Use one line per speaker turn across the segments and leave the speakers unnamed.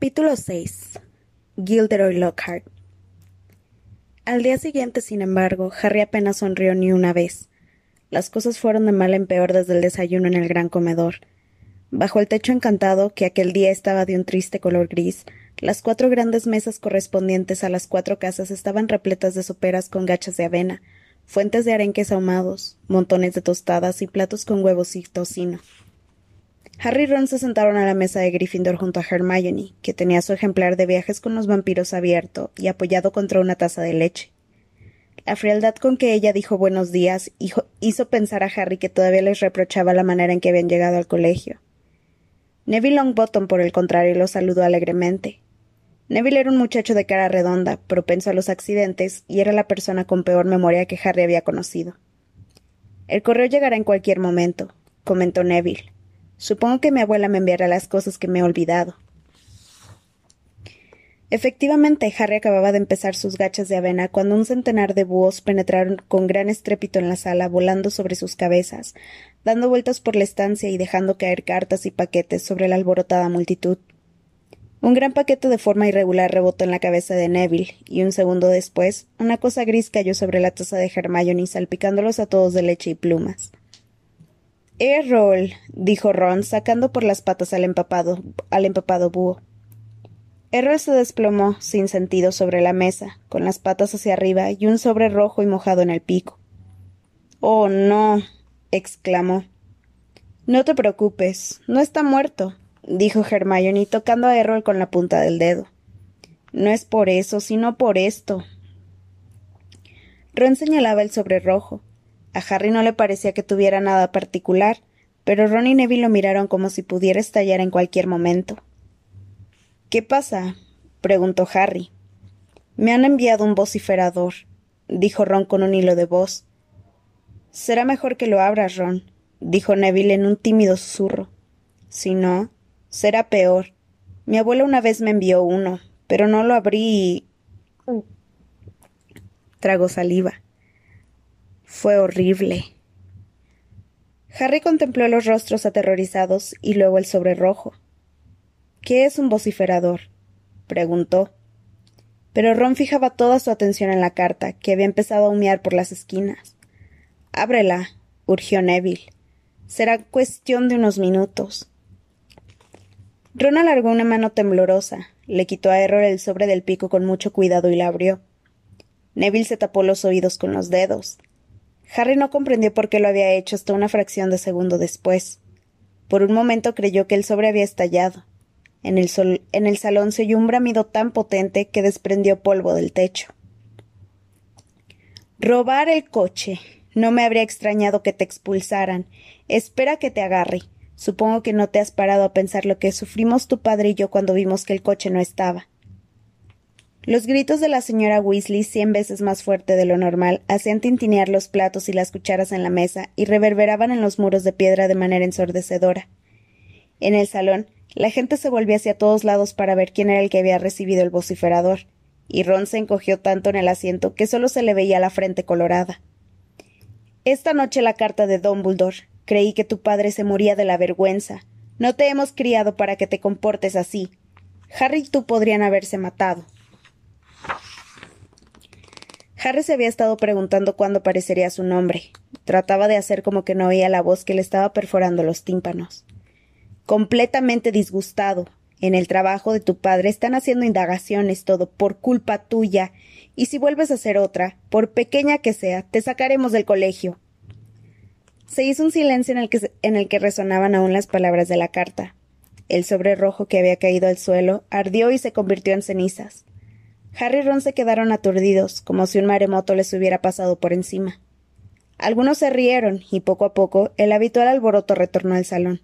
Capítulo 6 Gilderoy Lockhart Al día siguiente, sin embargo, Harry apenas sonrió ni una vez. Las cosas fueron de mal en peor desde el desayuno en el gran comedor. Bajo el techo encantado, que aquel día estaba de un triste color gris, las cuatro grandes mesas correspondientes a las cuatro casas estaban repletas de soperas con gachas de avena, fuentes de arenques ahumados, montones de tostadas y platos con huevos y tocino. Harry y Ron se sentaron a la mesa de Gryffindor junto a Hermione, que tenía su ejemplar de viajes con los vampiros abierto y apoyado contra una taza de leche. La frialdad con que ella dijo buenos días hizo pensar a Harry que todavía les reprochaba la manera en que habían llegado al colegio. Neville Longbottom, por el contrario, lo saludó alegremente. Neville era un muchacho de cara redonda, propenso a los accidentes, y era la persona con peor memoria que Harry había conocido. El correo llegará en cualquier momento, comentó Neville. Supongo que mi abuela me enviará las cosas que me he olvidado. Efectivamente, Harry acababa de empezar sus gachas de avena cuando un centenar de búhos penetraron con gran estrépito en la sala, volando sobre sus cabezas, dando vueltas por la estancia y dejando caer cartas y paquetes sobre la alborotada multitud. Un gran paquete de forma irregular rebotó en la cabeza de Neville, y un segundo después, una cosa gris cayó sobre la taza de Hermione, salpicándolos a todos de leche y plumas. Errol, dijo Ron, sacando por las patas al empapado, al empapado búho. Errol se desplomó, sin sentido, sobre la mesa, con las patas hacia arriba y un sobre rojo y mojado en el pico. Oh, no. exclamó. No te preocupes, no está muerto, dijo Hermione, tocando a Errol con la punta del dedo. No es por eso, sino por esto. Ron señalaba el sobre rojo. A Harry no le parecía que tuviera nada particular, pero Ron y Neville lo miraron como si pudiera estallar en cualquier momento. ¿Qué pasa? preguntó Harry. Me han enviado un vociferador, dijo Ron con un hilo de voz. Será mejor que lo abras, Ron, dijo Neville en un tímido susurro. Si no, será peor. Mi abuela una vez me envió uno, pero no lo abrí y. Tragó saliva. Fue horrible. Harry contempló los rostros aterrorizados y luego el sobre rojo. ¿Qué es un vociferador? preguntó. Pero Ron fijaba toda su atención en la carta, que había empezado a humear por las esquinas. Ábrela, urgió Neville. Será cuestión de unos minutos. Ron alargó una mano temblorosa, le quitó a Error el sobre del pico con mucho cuidado y la abrió. Neville se tapó los oídos con los dedos. Harry no comprendió por qué lo había hecho hasta una fracción de segundo después. Por un momento creyó que el sobre había estallado. En el, en el salón se oyó un bramido tan potente que desprendió polvo del techo. Robar el coche. No me habría extrañado que te expulsaran. Espera que te agarre. Supongo que no te has parado a pensar lo que sufrimos tu padre y yo cuando vimos que el coche no estaba. Los gritos de la señora Weasley, cien veces más fuerte de lo normal, hacían tintinear los platos y las cucharas en la mesa y reverberaban en los muros de piedra de manera ensordecedora. En el salón, la gente se volvía hacia todos lados para ver quién era el que había recibido el vociferador, y Ron se encogió tanto en el asiento que solo se le veía la frente colorada. Esta noche la carta de Dumbledore. Creí que tu padre se moría de la vergüenza. No te hemos criado para que te comportes así. Harry y tú podrían haberse matado. Harry se había estado preguntando cuándo aparecería su nombre. Trataba de hacer como que no oía la voz que le estaba perforando los tímpanos. Completamente disgustado. En el trabajo de tu padre están haciendo indagaciones todo por culpa tuya. Y si vuelves a hacer otra, por pequeña que sea, te sacaremos del colegio. Se hizo un silencio en el que, en el que resonaban aún las palabras de la carta. El sobre rojo que había caído al suelo ardió y se convirtió en cenizas. Harry y Ron se quedaron aturdidos, como si un maremoto les hubiera pasado por encima. Algunos se rieron, y poco a poco el habitual alboroto retornó al salón.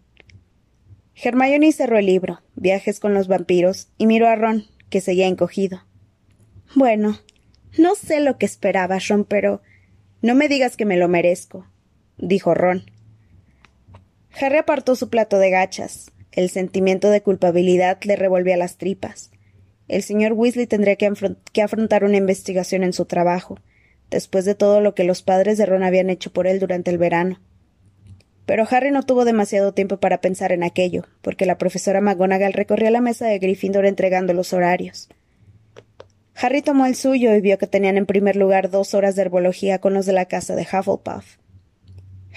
Hermione cerró el libro, Viajes con los vampiros, y miró a Ron, que seguía encogido. Bueno, no sé lo que esperabas, Ron, pero no me digas que me lo merezco, dijo Ron. Harry apartó su plato de gachas. El sentimiento de culpabilidad le revolvía las tripas. El señor Weasley tendría que, afrontar una investigación en su trabajo, después de todo lo que los padres de Ron habían hecho por él durante el verano. Pero Harry no tuvo demasiado tiempo para pensar en aquello, porque la profesora McGonagall recorrió la mesa de Gryffindor entregando los horarios. Harry tomó el suyo y vio que tenían en primer lugar dos horas de herbología con los de la casa de Hufflepuff.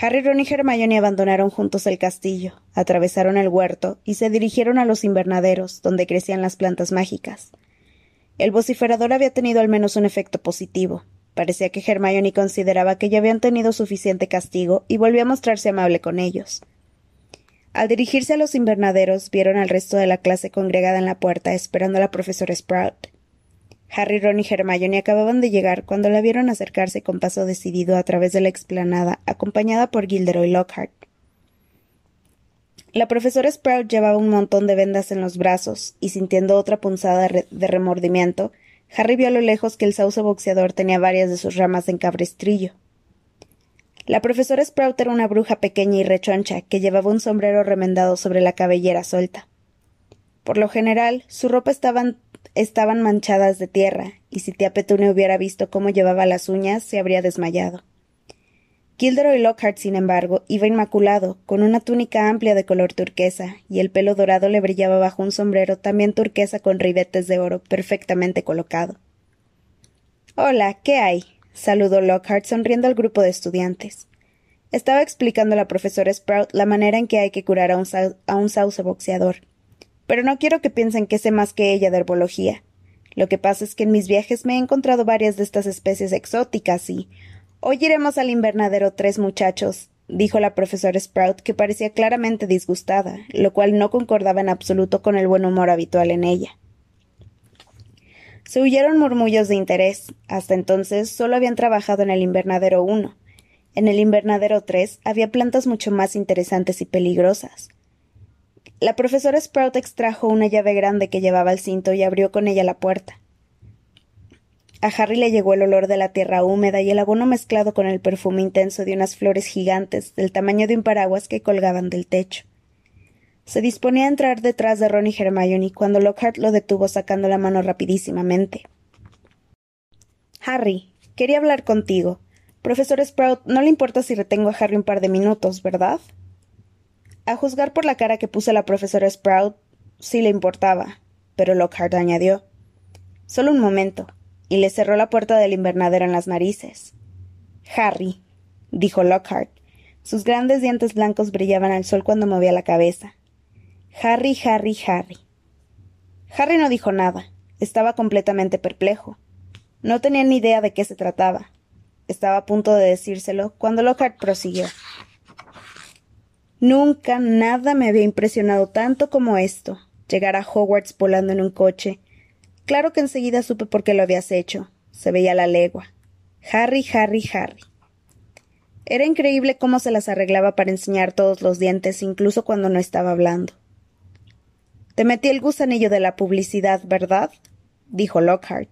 Harry, Ron y Hermione abandonaron juntos el castillo, atravesaron el huerto y se dirigieron a los invernaderos, donde crecían las plantas mágicas. El vociferador había tenido al menos un efecto positivo. Parecía que Hermione consideraba que ya habían tenido suficiente castigo y volvió a mostrarse amable con ellos. Al dirigirse a los invernaderos, vieron al resto de la clase congregada en la puerta esperando a la profesora Sprout. Harry, Ron y Hermione acababan de llegar cuando la vieron acercarse con paso decidido a través de la explanada, acompañada por Gilderoy Lockhart. La profesora Sprout llevaba un montón de vendas en los brazos, y sintiendo otra punzada de remordimiento, Harry vio a lo lejos que el sauce boxeador tenía varias de sus ramas en cabrestrillo. La profesora Sprout era una bruja pequeña y rechoncha que llevaba un sombrero remendado sobre la cabellera suelta. Por lo general, su ropa estaba estaban manchadas de tierra, y si tía Petunia hubiera visto cómo llevaba las uñas, se habría desmayado. Gilderoy Lockhart, sin embargo, iba inmaculado, con una túnica amplia de color turquesa, y el pelo dorado le brillaba bajo un sombrero también turquesa con ribetes de oro perfectamente colocado. Hola, ¿qué hay? saludó Lockhart sonriendo al grupo de estudiantes. Estaba explicando a la profesora Sprout la manera en que hay que curar a un, a un sauce boxeador pero no quiero que piensen que sé más que ella de herbología. Lo que pasa es que en mis viajes me he encontrado varias de estas especies exóticas y. Hoy iremos al invernadero tres muchachos, dijo la profesora Sprout, que parecía claramente disgustada, lo cual no concordaba en absoluto con el buen humor habitual en ella. Se huyeron murmullos de interés. Hasta entonces solo habían trabajado en el invernadero uno. En el invernadero tres había plantas mucho más interesantes y peligrosas. La profesora Sprout extrajo una llave grande que llevaba al cinto y abrió con ella la puerta. A Harry le llegó el olor de la tierra húmeda y el abono mezclado con el perfume intenso de unas flores gigantes del tamaño de un paraguas que colgaban del techo. Se disponía a entrar detrás de Ron y Hermione cuando Lockhart lo detuvo sacando la mano rapidísimamente. Harry, quería hablar contigo. Profesor Sprout, no le importa si retengo a Harry un par de minutos, ¿verdad? A juzgar por la cara que puso la profesora Sprout, sí le importaba, pero Lockhart añadió Solo un momento, y le cerró la puerta del invernadero en las narices. Harry, dijo Lockhart. Sus grandes dientes blancos brillaban al sol cuando movía la cabeza. Harry, Harry, Harry. Harry no dijo nada. Estaba completamente perplejo. No tenía ni idea de qué se trataba. Estaba a punto de decírselo cuando Lockhart prosiguió. Nunca nada me había impresionado tanto como esto, llegar a Hogwarts volando en un coche. Claro que enseguida supe por qué lo habías hecho. Se veía la legua. Harry, Harry, Harry. Era increíble cómo se las arreglaba para enseñar todos los dientes, incluso cuando no estaba hablando. Te metí el gusanillo de la publicidad, ¿verdad? dijo Lockhart.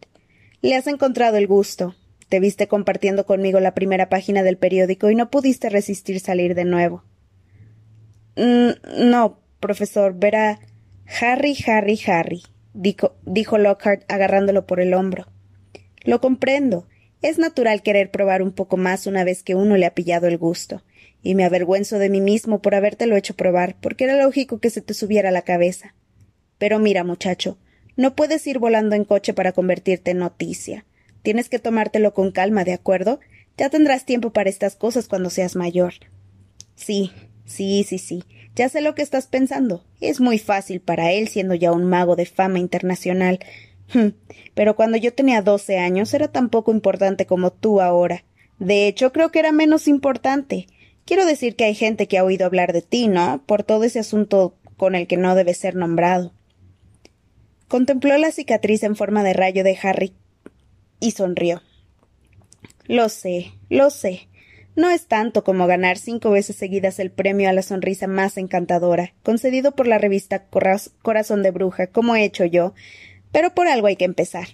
Le has encontrado el gusto. Te viste compartiendo conmigo la primera página del periódico y no pudiste resistir salir de nuevo. Mm, no, profesor, verá. Harry, Harry, Harry, dijo, dijo Lockhart agarrándolo por el hombro. Lo comprendo. Es natural querer probar un poco más una vez que uno le ha pillado el gusto. Y me avergüenzo de mí mismo por habértelo hecho probar, porque era lógico que se te subiera a la cabeza. Pero mira, muchacho, no puedes ir volando en coche para convertirte en noticia. Tienes que tomártelo con calma, ¿de acuerdo? Ya tendrás tiempo para estas cosas cuando seas mayor. Sí, Sí, sí, sí. Ya sé lo que estás pensando. Es muy fácil para él, siendo ya un mago de fama internacional. Hm, pero cuando yo tenía doce años era tan poco importante como tú ahora. De hecho, creo que era menos importante. Quiero decir que hay gente que ha oído hablar de ti, ¿no? Por todo ese asunto con el que no debe ser nombrado. Contempló la cicatriz en forma de rayo de Harry y sonrió. Lo sé, lo sé. No es tanto como ganar cinco veces seguidas el premio a la sonrisa más encantadora, concedido por la revista Corazón de Bruja, como he hecho yo, pero por algo hay que empezar.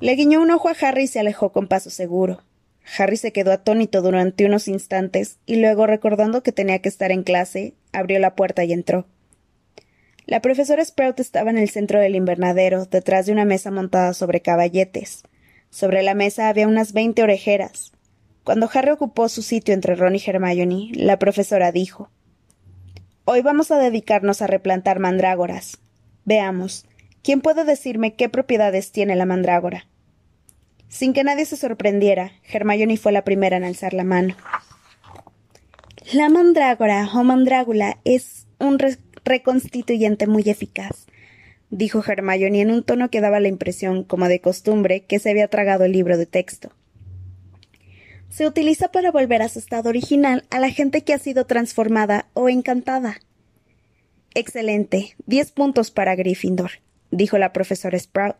Le guiñó un ojo a Harry y se alejó con paso seguro. Harry se quedó atónito durante unos instantes y luego, recordando que tenía que estar en clase, abrió la puerta y entró. La profesora Sprout estaba en el centro del invernadero, detrás de una mesa montada sobre caballetes. Sobre la mesa había unas veinte orejeras. Cuando Harry ocupó su sitio entre Ron y Hermione, la profesora dijo Hoy vamos a dedicarnos a replantar mandrágoras. Veamos, ¿quién puede decirme qué propiedades tiene la mandrágora? Sin que nadie se sorprendiera, Hermione fue la primera en alzar la mano. La mandrágora o mandrágula es un reconstituyente muy eficaz, dijo Hermione en un tono que daba la impresión, como de costumbre, que se había tragado el libro de texto. Se utiliza para volver a su estado original a la gente que ha sido transformada o encantada. Excelente. Diez puntos para Gryffindor, dijo la profesora Sprout.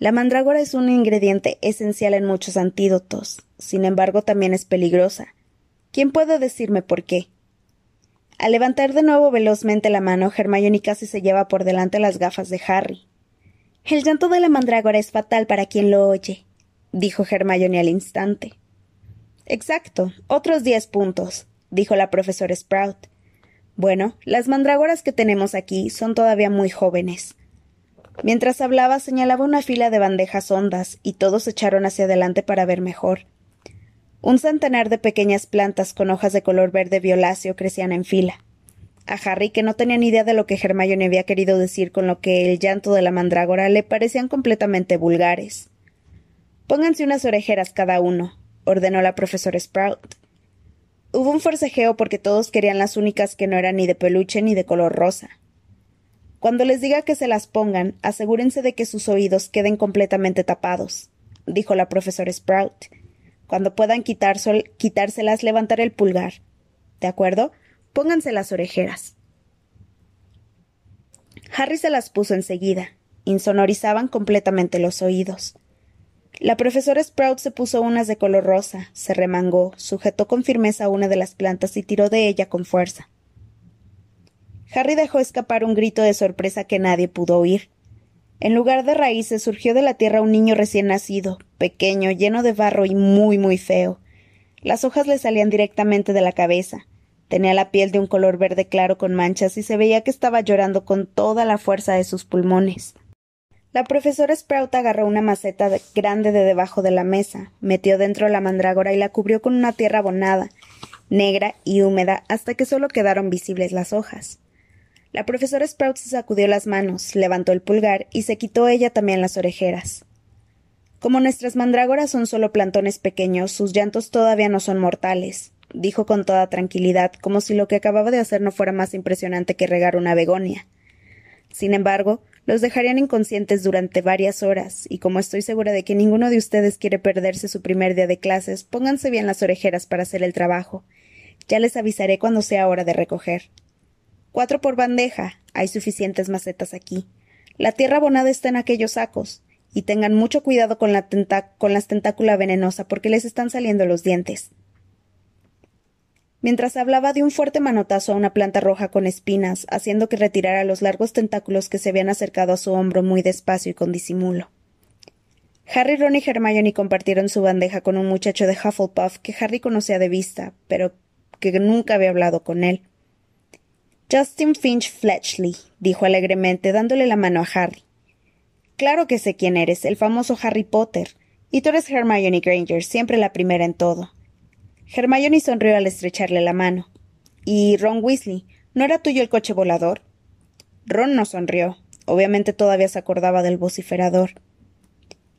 La mandrágora es un ingrediente esencial en muchos antídotos. Sin embargo, también es peligrosa. ¿Quién puede decirme por qué? Al levantar de nuevo velozmente la mano, Hermione casi se lleva por delante las gafas de Harry. El llanto de la mandrágora es fatal para quien lo oye, dijo Hermione al instante. Exacto, otros diez puntos, dijo la profesora Sprout. Bueno, las mandrágoras que tenemos aquí son todavía muy jóvenes. Mientras hablaba señalaba una fila de bandejas hondas, y todos se echaron hacia adelante para ver mejor. Un centenar de pequeñas plantas con hojas de color verde violáceo crecían en fila. A Harry, que no tenía ni idea de lo que Hermione había querido decir con lo que el llanto de la mandrágora, le parecían completamente vulgares. Pónganse unas orejeras cada uno, ordenó la profesora Sprout. Hubo un forcejeo porque todos querían las únicas que no eran ni de peluche ni de color rosa. Cuando les diga que se las pongan, asegúrense de que sus oídos queden completamente tapados, dijo la profesora Sprout. Cuando puedan quitárselas, levantar el pulgar. ¿De acuerdo? Pónganse las orejeras. Harry se las puso enseguida. Insonorizaban completamente los oídos. La profesora Sprout se puso unas de color rosa, se remangó, sujetó con firmeza una de las plantas y tiró de ella con fuerza. Harry dejó escapar un grito de sorpresa que nadie pudo oír. En lugar de raíces surgió de la tierra un niño recién nacido, pequeño, lleno de barro y muy, muy feo. Las hojas le salían directamente de la cabeza. Tenía la piel de un color verde claro con manchas y se veía que estaba llorando con toda la fuerza de sus pulmones. La profesora Sprout agarró una maceta grande de debajo de la mesa, metió dentro la mandrágora y la cubrió con una tierra abonada, negra y húmeda, hasta que solo quedaron visibles las hojas. La profesora Sprout se sacudió las manos, levantó el pulgar y se quitó ella también las orejeras. Como nuestras mandrágoras son solo plantones pequeños, sus llantos todavía no son mortales, dijo con toda tranquilidad, como si lo que acababa de hacer no fuera más impresionante que regar una begonia. Sin embargo, los dejarían inconscientes durante varias horas, y como estoy segura de que ninguno de ustedes quiere perderse su primer día de clases, pónganse bien las orejeras para hacer el trabajo. Ya les avisaré cuando sea hora de recoger. Cuatro por bandeja. Hay suficientes macetas aquí. La tierra abonada está en aquellos sacos. Y tengan mucho cuidado con, la con las tentácula venenosa porque les están saliendo los dientes. Mientras hablaba de un fuerte manotazo a una planta roja con espinas, haciendo que retirara los largos tentáculos que se habían acercado a su hombro muy despacio y con disimulo. Harry, Ron y Hermione compartieron su bandeja con un muchacho de Hufflepuff que Harry conocía de vista, pero que nunca había hablado con él. Justin Finch Fletchley, dijo alegremente, dándole la mano a Harry. Claro que sé quién eres, el famoso Harry Potter. Y tú eres Hermione Granger, siempre la primera en todo. Hermione sonrió al estrecharle la mano. ¿Y Ron Weasley? ¿No era tuyo el coche volador? Ron no sonrió. Obviamente todavía se acordaba del vociferador.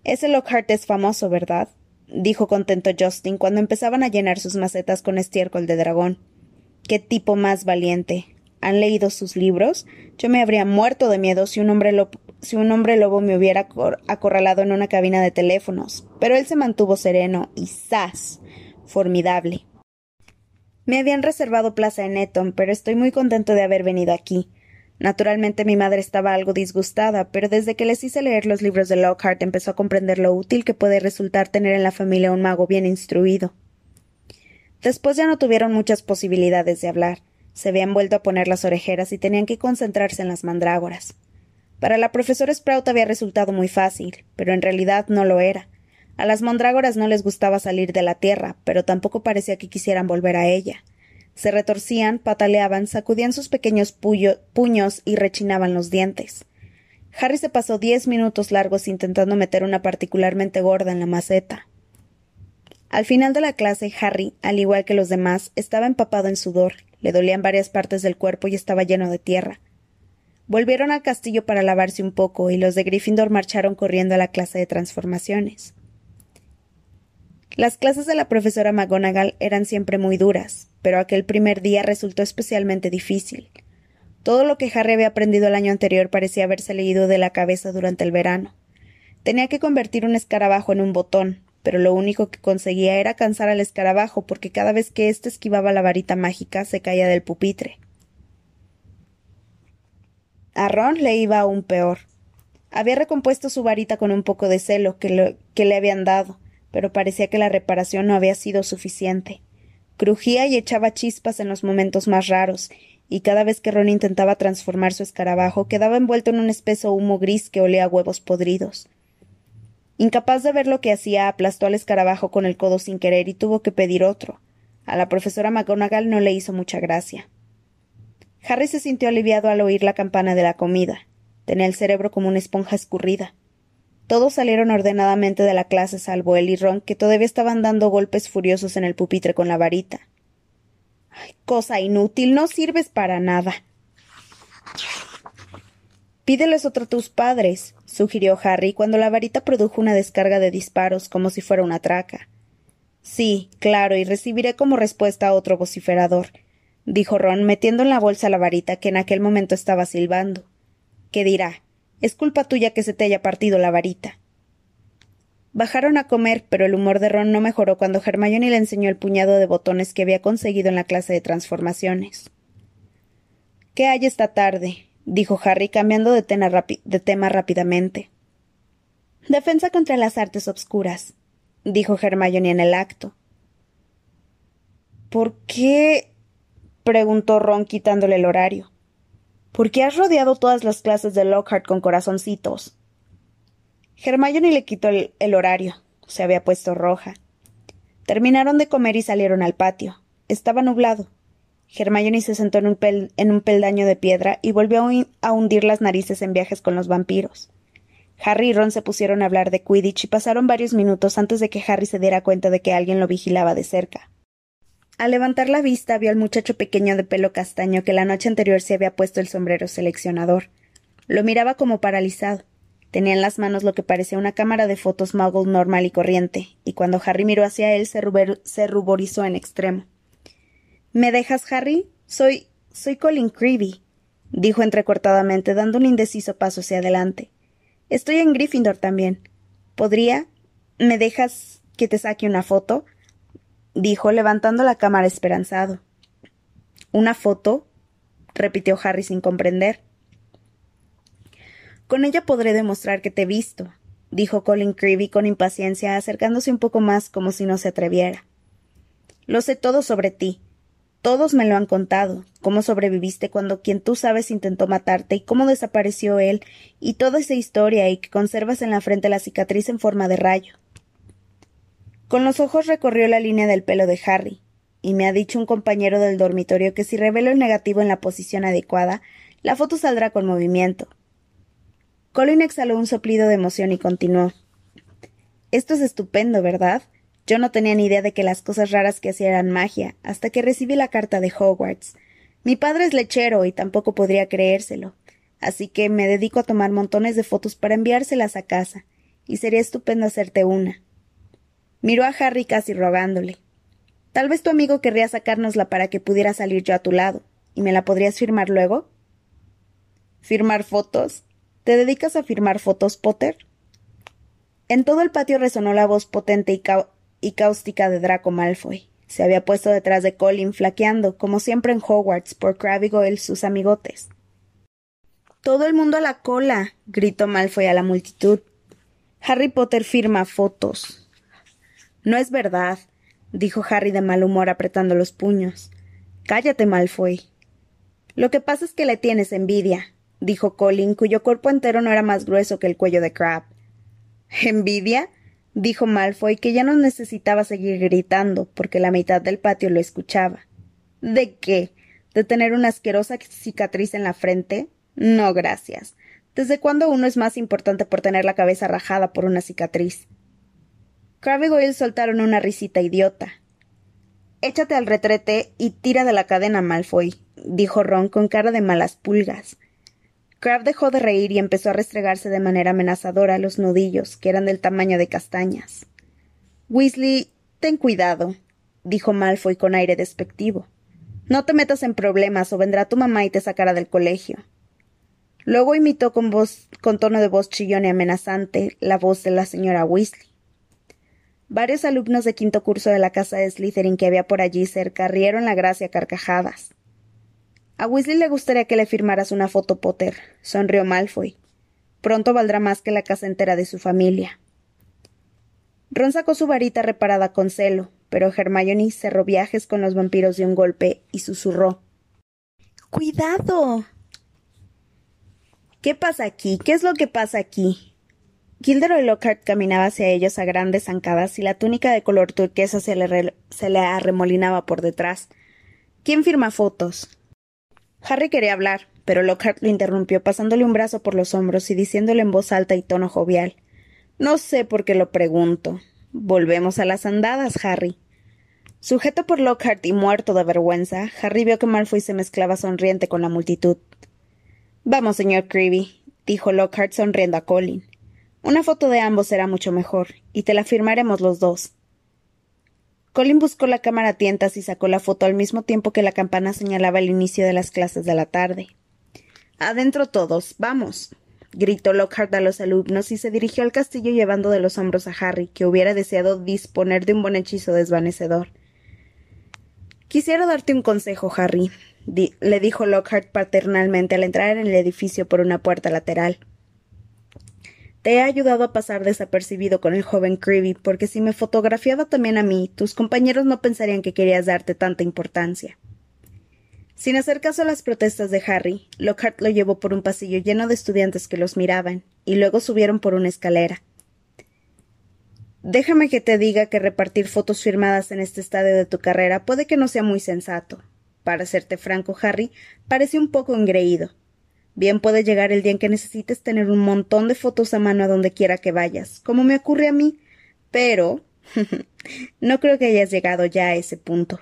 Ese Lockhart es famoso, ¿verdad? dijo contento Justin cuando empezaban a llenar sus macetas con estiércol de dragón. Qué tipo más valiente. ¿Han leído sus libros? Yo me habría muerto de miedo si un hombre, si un hombre lobo me hubiera acorralado en una cabina de teléfonos. Pero él se mantuvo sereno y ¡zas! Formidable. Me habían reservado plaza en Eton, pero estoy muy contento de haber venido aquí. Naturalmente mi madre estaba algo disgustada, pero desde que les hice leer los libros de Lockhart empezó a comprender lo útil que puede resultar tener en la familia un mago bien instruido. Después ya no tuvieron muchas posibilidades de hablar. Se habían vuelto a poner las orejeras y tenían que concentrarse en las mandrágoras. Para la profesora Sprout había resultado muy fácil, pero en realidad no lo era. A las mandrágoras no les gustaba salir de la tierra, pero tampoco parecía que quisieran volver a ella. Se retorcían, pataleaban, sacudían sus pequeños puños y rechinaban los dientes. Harry se pasó diez minutos largos intentando meter una particularmente gorda en la maceta. Al final de la clase, Harry, al igual que los demás, estaba empapado en sudor, le dolían varias partes del cuerpo y estaba lleno de tierra. Volvieron al castillo para lavarse un poco y los de Gryffindor marcharon corriendo a la clase de transformaciones. Las clases de la profesora McGonagall eran siempre muy duras, pero aquel primer día resultó especialmente difícil. Todo lo que Harry había aprendido el año anterior parecía haberse leído de la cabeza durante el verano. Tenía que convertir un escarabajo en un botón, pero lo único que conseguía era cansar al escarabajo porque cada vez que éste esquivaba la varita mágica se caía del pupitre. A Ron le iba aún peor. Había recompuesto su varita con un poco de celo que, que le habían dado, pero parecía que la reparación no había sido suficiente. Crujía y echaba chispas en los momentos más raros, y cada vez que Ron intentaba transformar su escarabajo quedaba envuelto en un espeso humo gris que olía a huevos podridos. Incapaz de ver lo que hacía, aplastó al escarabajo con el codo sin querer y tuvo que pedir otro. A la profesora McGonagall no le hizo mucha gracia. Harry se sintió aliviado al oír la campana de la comida. Tenía el cerebro como una esponja escurrida. Todos salieron ordenadamente de la clase salvo él y Ron, que todavía estaban dando golpes furiosos en el pupitre con la varita. Ay, cosa inútil, no sirves para nada. Pídeles otro a tus padres, sugirió Harry cuando la varita produjo una descarga de disparos como si fuera una traca. Sí, claro, y recibiré como respuesta otro vociferador, dijo Ron, metiendo en la bolsa la varita que en aquel momento estaba silbando. ¿Qué dirá? Es culpa tuya que se te haya partido la varita. Bajaron a comer, pero el humor de Ron no mejoró cuando Hermione le enseñó el puñado de botones que había conseguido en la clase de transformaciones. ¿Qué hay esta tarde? dijo Harry, cambiando de, tema rápidamente. Defensa contra las artes obscuras, dijo Hermione en el acto. ¿Por qué? preguntó Ron quitándole el horario. ¿Por qué has rodeado todas las clases de Lockhart con corazoncitos? Hermione le quitó el, horario. Se había puesto roja. Terminaron de comer y salieron al patio. Estaba nublado. Hermione se sentó en un peldaño de piedra y volvió a hundir las narices en viajes con los vampiros. Harry y Ron se pusieron a hablar de Quidditch y pasaron varios minutos antes de que Harry se diera cuenta de que alguien lo vigilaba de cerca. Al levantar la vista vio al muchacho pequeño de pelo castaño que la noche anterior se había puesto el sombrero seleccionador. Lo miraba como paralizado. Tenía en las manos lo que parecía una cámara de fotos muggle normal y corriente, y cuando Harry miró hacia él se, se ruborizó en extremo. ¿Me dejas, Harry? Soy. soy Colin Creevy, dijo entrecortadamente, dando un indeciso paso hacia adelante. Estoy en Gryffindor también. ¿Podría? ¿Me dejas que te saque una foto? Dijo, levantando la cámara esperanzado. ¿Una foto? repitió Harry sin comprender. Con ella podré demostrar que te he visto, dijo Colin Creevy con impaciencia, acercándose un poco más como si no se atreviera. Lo sé todo sobre ti, todos me lo han contado, cómo sobreviviste cuando quien tú sabes intentó matarte y cómo desapareció él, y toda esa historia y que conservas en la frente la cicatriz en forma de rayo. Con los ojos recorrió la línea del pelo de Harry, y me ha dicho un compañero del dormitorio que si revelo el negativo en la posición adecuada, la foto saldrá con movimiento. Colin exhaló un soplido de emoción y continuó. Esto es estupendo, ¿verdad? Yo no tenía ni idea de que las cosas raras que hacía eran magia, hasta que recibí la carta de Hogwarts. Mi padre es lechero y tampoco podría creérselo. Así que me dedico a tomar montones de fotos para enviárselas a casa, y sería estupendo hacerte una. Miró a Harry casi rogándole. Tal vez tu amigo querría sacárnosla para que pudiera salir yo a tu lado, y me la podrías firmar luego. ¿Firmar fotos? ¿Te dedicas a firmar fotos, Potter? En todo el patio resonó la voz potente y cáustica de Draco Malfoy. Se había puesto detrás de Colin, flaqueando, como siempre en Hogwarts, por Crabbe y Goyle sus amigotes. Todo el mundo a la cola. gritó Malfoy a la multitud. Harry Potter firma fotos. No es verdad, dijo Harry de mal humor apretando los puños. Cállate, Malfoy. Lo que pasa es que le tienes envidia, dijo Colin, cuyo cuerpo entero no era más grueso que el cuello de Crab. ¿Envidia? dijo Malfoy, que ya no necesitaba seguir gritando, porque la mitad del patio lo escuchaba. ¿De qué? ¿De tener una asquerosa cicatriz en la frente? No, gracias. ¿Desde cuándo uno es más importante por tener la cabeza rajada por una cicatriz? Crabbe y Goyle soltaron una risita idiota. Échate al retrete y tira de la cadena, Malfoy, dijo Ron con cara de malas pulgas. Crabbe dejó de reír y empezó a restregarse de manera amenazadora los nudillos, que eran del tamaño de castañas. Weasley, ten cuidado, dijo Malfoy con aire despectivo. No te metas en problemas o vendrá tu mamá y te sacará del colegio. Luego imitó con voz, con tono de voz chillón y amenazante, la voz de la señora Weasley. Varios alumnos de quinto curso de la casa de Slytherin que había por allí cerca rieron la gracia carcajadas. A Weasley le gustaría que le firmaras una foto, Potter, sonrió Malfoy. Pronto valdrá más que la casa entera de su familia. Ron sacó su varita reparada con celo, pero Hermione cerró viajes con los vampiros de un golpe y susurró. ¡Cuidado! ¿Qué pasa aquí? ¿Qué es lo que pasa aquí? Gilderoy Lockhart caminaba hacia ellos a grandes zancadas y la túnica de color turquesa se le, se le arremolinaba por detrás. ¿Quién firma fotos? Harry quería hablar, pero Lockhart lo interrumpió pasándole un brazo por los hombros y diciéndole en voz alta y tono jovial. No sé por qué lo pregunto. Volvemos a las andadas, Harry. Sujeto por Lockhart y muerto de vergüenza, Harry vio que Malfoy se mezclaba sonriente con la multitud. Vamos, señor Creevy, dijo Lockhart sonriendo a Colin. Una foto de ambos será mucho mejor, y te la firmaremos los dos. Colin buscó la cámara a tientas y sacó la foto al mismo tiempo que la campana señalaba el inicio de las clases de la tarde. Adentro todos, vamos. gritó Lockhart a los alumnos y se dirigió al castillo llevando de los hombros a Harry, que hubiera deseado disponer de un buen hechizo desvanecedor. Quisiera darte un consejo, Harry, le dijo Lockhart paternalmente al entrar en el edificio por una puerta lateral. Te he ayudado a pasar desapercibido con el joven Creevy, porque si me fotografiaba también a mí, tus compañeros no pensarían que querías darte tanta importancia. Sin hacer caso a las protestas de Harry, Lockhart lo llevó por un pasillo lleno de estudiantes que los miraban, y luego subieron por una escalera. Déjame que te diga que repartir fotos firmadas en este estadio de tu carrera puede que no sea muy sensato. Para serte franco, Harry, parece un poco engreído. Bien puede llegar el día en que necesites tener un montón de fotos a mano a donde quiera que vayas, como me ocurre a mí, pero no creo que hayas llegado ya a ese punto.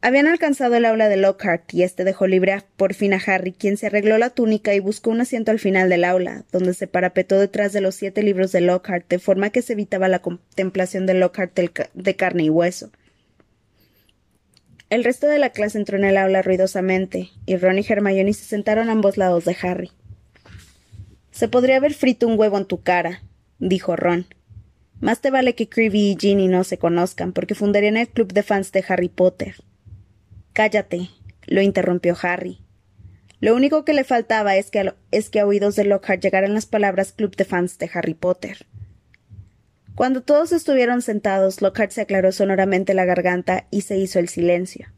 Habían alcanzado el aula de Lockhart y este dejó libre por fin a Harry, quien se arregló la túnica y buscó un asiento al final del aula, donde se parapetó detrás de los siete libros de Lockhart, de forma que se evitaba la contemplación de Lockhart de carne y hueso. El resto de la clase entró en el aula ruidosamente, y Ron y Hermione se sentaron a ambos lados de Harry. Se podría haber frito un huevo en tu cara, dijo Ron. Más te vale que Creevy y Ginny no se conozcan, porque fundarían el club de fans de Harry Potter. Cállate, lo interrumpió Harry. Lo único que le faltaba es que, a, es que a oídos de Lockhart llegaran las palabras club de fans de Harry Potter. Cuando todos estuvieron sentados, Lockhart se aclaró sonoramente la garganta y se hizo el silencio.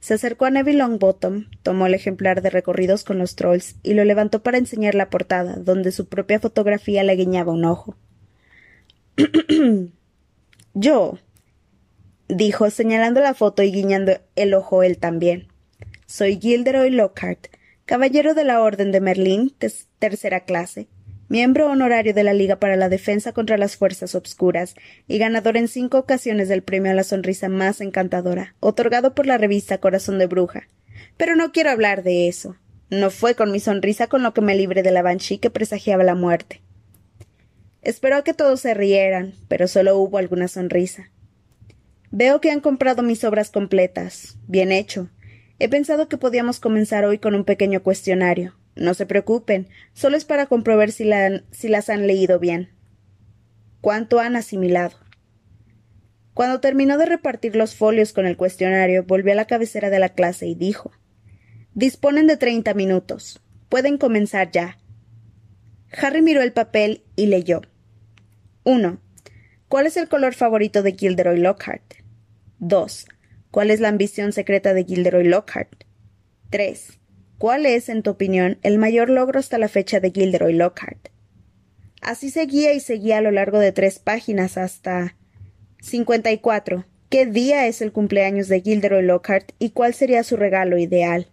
Se acercó a Neville Longbottom, tomó el ejemplar de recorridos con los trolls y lo levantó para enseñar la portada, donde su propia fotografía le guiñaba un ojo. Yo, dijo, señalando la foto y guiñando el ojo él también. Soy Gilderoy Lockhart, caballero de la Orden de Merlín, tercera clase, miembro honorario de la Liga para la Defensa contra las Fuerzas Obscuras y ganador en cinco ocasiones del premio a la sonrisa más encantadora, otorgado por la revista Corazón de Bruja. Pero no quiero hablar de eso. No fue con mi sonrisa con lo que me libré de la Banshee que presagiaba la muerte. Esperó a que todos se rieran, pero solo hubo alguna sonrisa. Veo que han comprado mis obras completas. Bien hecho. He pensado que podíamos comenzar hoy con un pequeño cuestionario. No se preocupen, solo es para comprobar si, si las han leído bien. ¿Cuánto han asimilado? Cuando terminó de repartir los folios con el cuestionario, volvió a la cabecera de la clase y dijo Disponen de treinta minutos. Pueden comenzar ya. Harry miró el papel y leyó. 1. ¿Cuál es el color favorito de Gilderoy Lockhart? 2. ¿Cuál es la ambición secreta de Gilderoy Lockhart? 3. ¿Cuál es, en tu opinión, el mayor logro hasta la fecha de Gilderoy Lockhart? Así seguía y seguía a lo largo de tres páginas hasta. 54. ¿Qué día es el cumpleaños de Gilderoy Lockhart y cuál sería su regalo ideal?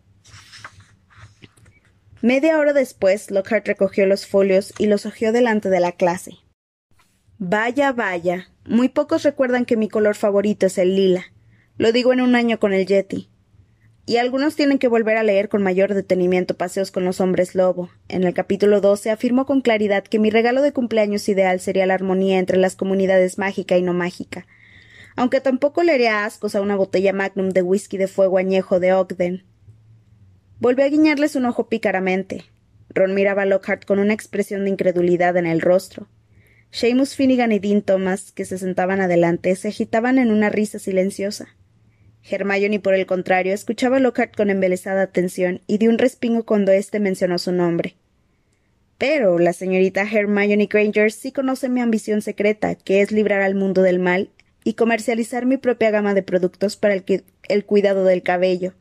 Media hora después, Lockhart recogió los folios y los hojeó delante de la clase. Vaya, vaya. Muy pocos recuerdan que mi color favorito es el lila. Lo digo en un año con el Yeti. Y algunos tienen que volver a leer con mayor detenimiento Paseos con los hombres lobo. En el capítulo 12 afirmó con claridad que mi regalo de cumpleaños ideal sería la armonía entre las comunidades mágica y no mágica. Aunque tampoco le haría ascos a una botella magnum de whisky de fuego añejo de Ogden. Volvió a guiñarles un ojo pícaramente. Ron miraba a Lockhart con una expresión de incredulidad en el rostro. Seamus Finnegan y Dean Thomas, que se sentaban adelante, se agitaban en una risa silenciosa. Hermione, por el contrario, escuchaba a Lockhart con embelesada atención y dio un respingo cuando éste mencionó su nombre. Pero la señorita Hermione Granger sí conoce mi ambición secreta, que es librar al mundo del mal y comercializar mi propia gama de productos para el, cuidado del cabello.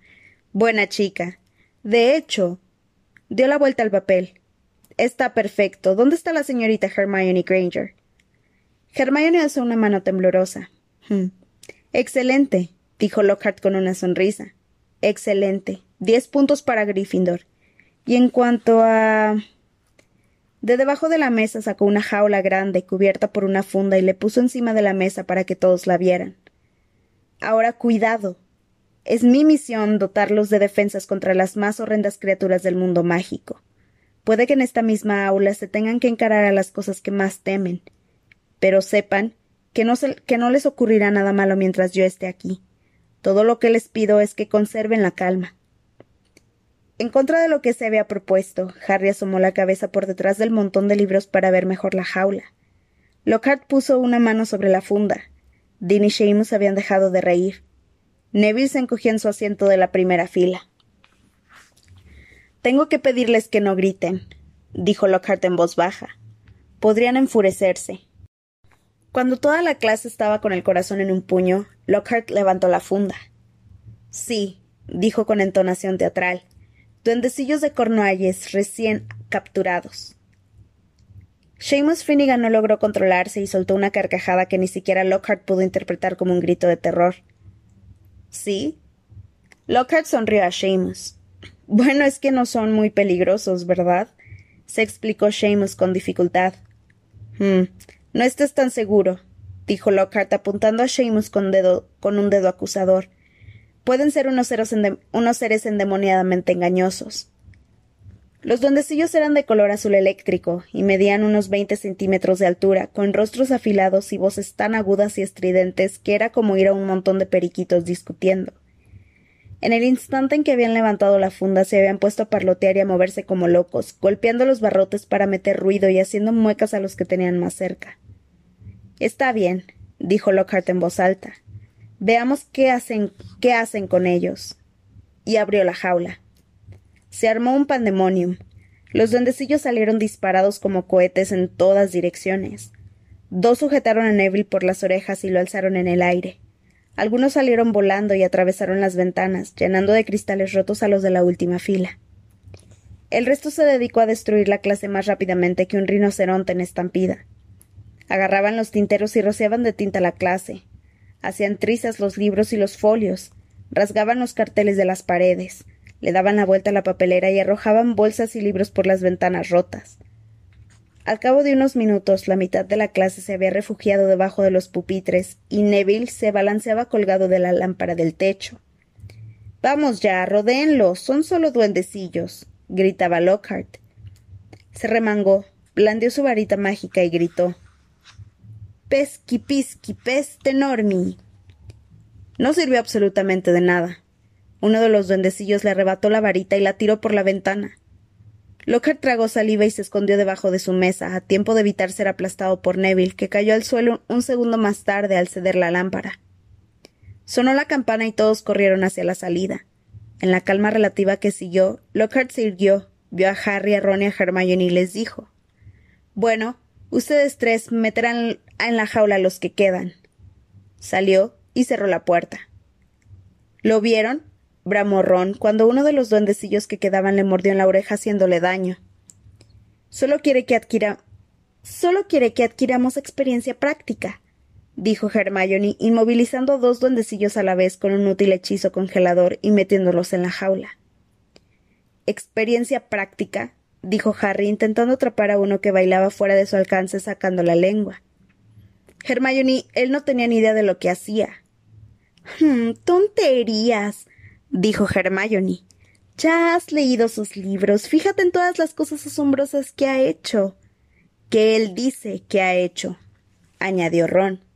Buena chica. De hecho, dio la vuelta al papel. Está perfecto. ¿Dónde está la señorita Hermione Granger? Hermione alzó una mano temblorosa. Hmm. Excelente, dijo Lockhart con una sonrisa. Excelente. Diez puntos para Gryffindor. Y en cuanto a. De debajo de la mesa sacó una jaula grande cubierta por una funda y le puso encima de la mesa para que todos la vieran. Ahora cuidado. Es mi misión dotarlos de defensas contra las más horrendas criaturas del mundo mágico. Puede que en esta misma aula se tengan que encarar a las cosas que más temen, pero sepan que no, que no les ocurrirá nada malo mientras yo esté aquí. Todo lo que les pido es que conserven la calma. En contra de lo que se había propuesto, Harry asomó la cabeza por detrás del montón de libros para ver mejor la jaula. Lockhart puso una mano sobre la funda. Dean y Seamus habían dejado de reír. Neville se encogió en su asiento de la primera fila. Tengo que pedirles que no griten, dijo Lockhart en voz baja. Podrían enfurecerse. Cuando toda la clase estaba con el corazón en un puño, Lockhart levantó la funda. Sí, dijo con entonación teatral. Duendecillos de Cornualles recién capturados. Seamus Finnegan no logró controlarse y soltó una carcajada que ni siquiera Lockhart pudo interpretar como un grito de terror. ¿Sí? Lockhart sonrió a Seamus. Bueno, es que no son muy peligrosos, ¿verdad? se explicó Seamus con dificultad. Hmm, no estés tan seguro, dijo Lockhart apuntando a Seamus con, un dedo acusador. Pueden ser unos, unos seres endemoniadamente engañosos. Los duendecillos eran de color azul eléctrico y medían unos veinte centímetros de altura, con rostros afilados y voces tan agudas y estridentes que era como ir a un montón de periquitos discutiendo. En el instante en que habían levantado la funda se habían puesto a parlotear y a moverse como locos, golpeando los barrotes para meter ruido y haciendo muecas a los que tenían más cerca. Está bien, dijo Lockhart en voz alta. Veamos qué hacen, qué hacen con ellos. Y abrió la jaula. Se armó un pandemonium. Los duendecillos salieron disparados como cohetes en todas direcciones. Dos sujetaron a Neville por las orejas y lo alzaron en el aire. Algunos salieron volando y atravesaron las ventanas, llenando de cristales rotos a los de la última fila. El resto se dedicó a destruir la clase más rápidamente que un rinoceronte en estampida. Agarraban los tinteros y rociaban de tinta la clase. Hacían trizas los libros y los folios. Rasgaban los carteles de las paredes. Le daban la vuelta a la papelera y arrojaban bolsas y libros por las ventanas rotas. Al cabo de unos minutos, la mitad de la clase se había refugiado debajo de los pupitres y Neville se balanceaba colgado de la lámpara del techo. Vamos ya, rodéenlos, son solo duendecillos, gritaba Lockhart. Se remangó, blandió su varita mágica y gritó. Pesqui pisqui peste enormi. No sirvió absolutamente de nada. Uno de los duendecillos le arrebató la varita y la tiró por la ventana. Lockhart tragó saliva y se escondió debajo de su mesa, a tiempo de evitar ser aplastado por Neville, que cayó al suelo un segundo más tarde al ceder la lámpara. Sonó la campana y todos corrieron hacia la salida. En la calma relativa que siguió, Lockhart se irguió, vio a Harry, a Ron y a Hermione y les dijo: Bueno, ustedes tres meterán en la jaula a los que quedan. Salió y cerró la puerta. ¿Lo vieron? bramó Ron cuando uno de los duendecillos que quedaban le mordió en la oreja haciéndole daño. Solo quiere que. Solo quiere que adquiramos experiencia práctica, dijo Hermione, inmovilizando dos duendecillos a la vez con un útil hechizo congelador y metiéndolos en la jaula. Experiencia práctica, dijo Harry, intentando atrapar a uno que bailaba fuera de su alcance sacando la lengua. Hermione, él no tenía ni idea de lo que hacía. Hmm, tonterías, dijo Hermione. Ya has leído sus libros. Fíjate en todas las cosas asombrosas que ha hecho. Que él dice que ha hecho, añadió Ron.